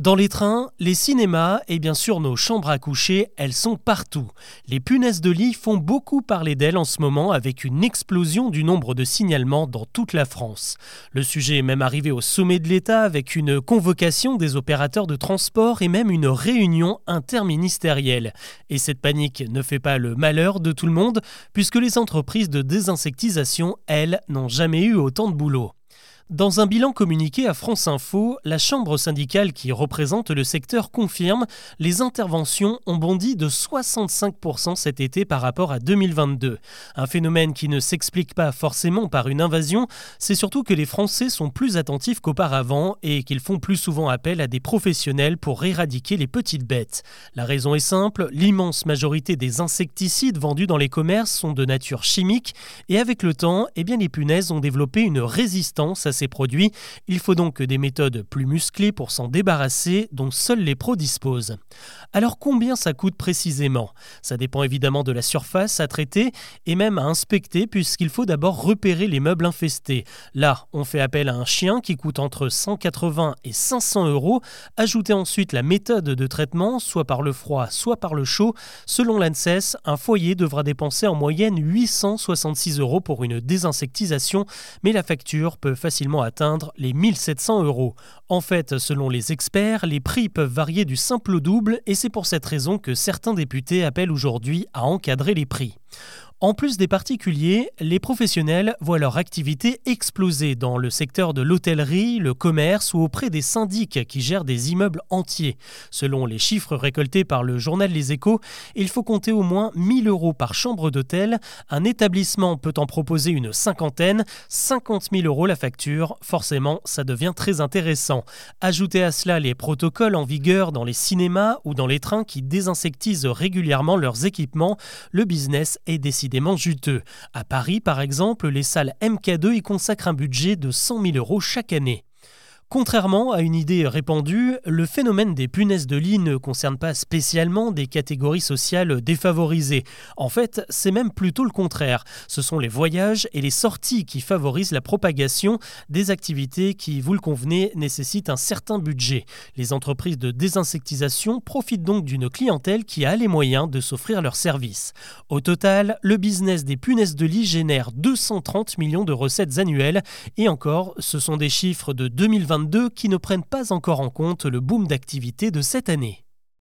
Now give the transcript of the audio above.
Dans les trains, les cinémas et bien sûr nos chambres à coucher, elles sont partout. Les punaises de lit font beaucoup parler d'elles en ce moment avec une explosion du nombre de signalements dans toute la France. Le sujet est même arrivé au sommet de l'État avec une convocation des opérateurs de transport et même une réunion interministérielle. Et cette panique ne fait pas le malheur de tout le monde puisque les entreprises de désinsectisation, elles, n'ont jamais eu autant de boulot. Dans un bilan communiqué à France Info, la chambre syndicale qui représente le secteur confirme les interventions ont bondi de 65% cet été par rapport à 2022. Un phénomène qui ne s'explique pas forcément par une invasion, c'est surtout que les Français sont plus attentifs qu'auparavant et qu'ils font plus souvent appel à des professionnels pour éradiquer les petites bêtes. La raison est simple, l'immense majorité des insecticides vendus dans les commerces sont de nature chimique et avec le temps, eh bien les punaises ont développé une résistance à produits. Il faut donc des méthodes plus musclées pour s'en débarrasser, dont seuls les pros disposent. Alors combien ça coûte précisément? Ça dépend évidemment de la surface à traiter et même à inspecter puisqu'il faut d'abord repérer les meubles infestés. Là, on fait appel à un chien qui coûte entre 180 et 500 euros. Ajoutez ensuite la méthode de traitement, soit par le froid, soit par le chaud. Selon l'ANSES, un foyer devra dépenser en moyenne 866 euros pour une désinsectisation, mais la facture peut facilement atteindre les 1700 euros. En fait, selon les experts, les prix peuvent varier du simple au double et c'est pour cette raison que certains députés appellent aujourd'hui à encadrer les prix. En plus des particuliers, les professionnels voient leur activité exploser dans le secteur de l'hôtellerie, le commerce ou auprès des syndics qui gèrent des immeubles entiers. Selon les chiffres récoltés par le journal Les Échos, il faut compter au moins 1000 euros par chambre d'hôtel. Un établissement peut en proposer une cinquantaine, 50 000 euros la facture. Forcément, ça devient très intéressant. Ajoutez à cela les protocoles en vigueur dans les cinémas ou dans les trains qui désinsectisent régulièrement leurs équipements. Le business est décidé juteux. À Paris, par exemple, les salles MK2 y consacrent un budget de 100 000 euros chaque année. Contrairement à une idée répandue, le phénomène des punaises de lit ne concerne pas spécialement des catégories sociales défavorisées. En fait, c'est même plutôt le contraire. Ce sont les voyages et les sorties qui favorisent la propagation des activités qui, vous le convenez, nécessitent un certain budget. Les entreprises de désinsectisation profitent donc d'une clientèle qui a les moyens de s'offrir leurs services. Au total, le business des punaises de lit génère 230 millions de recettes annuelles et encore, ce sont des chiffres de 2022 qui ne prennent pas encore en compte le boom d'activité de cette année.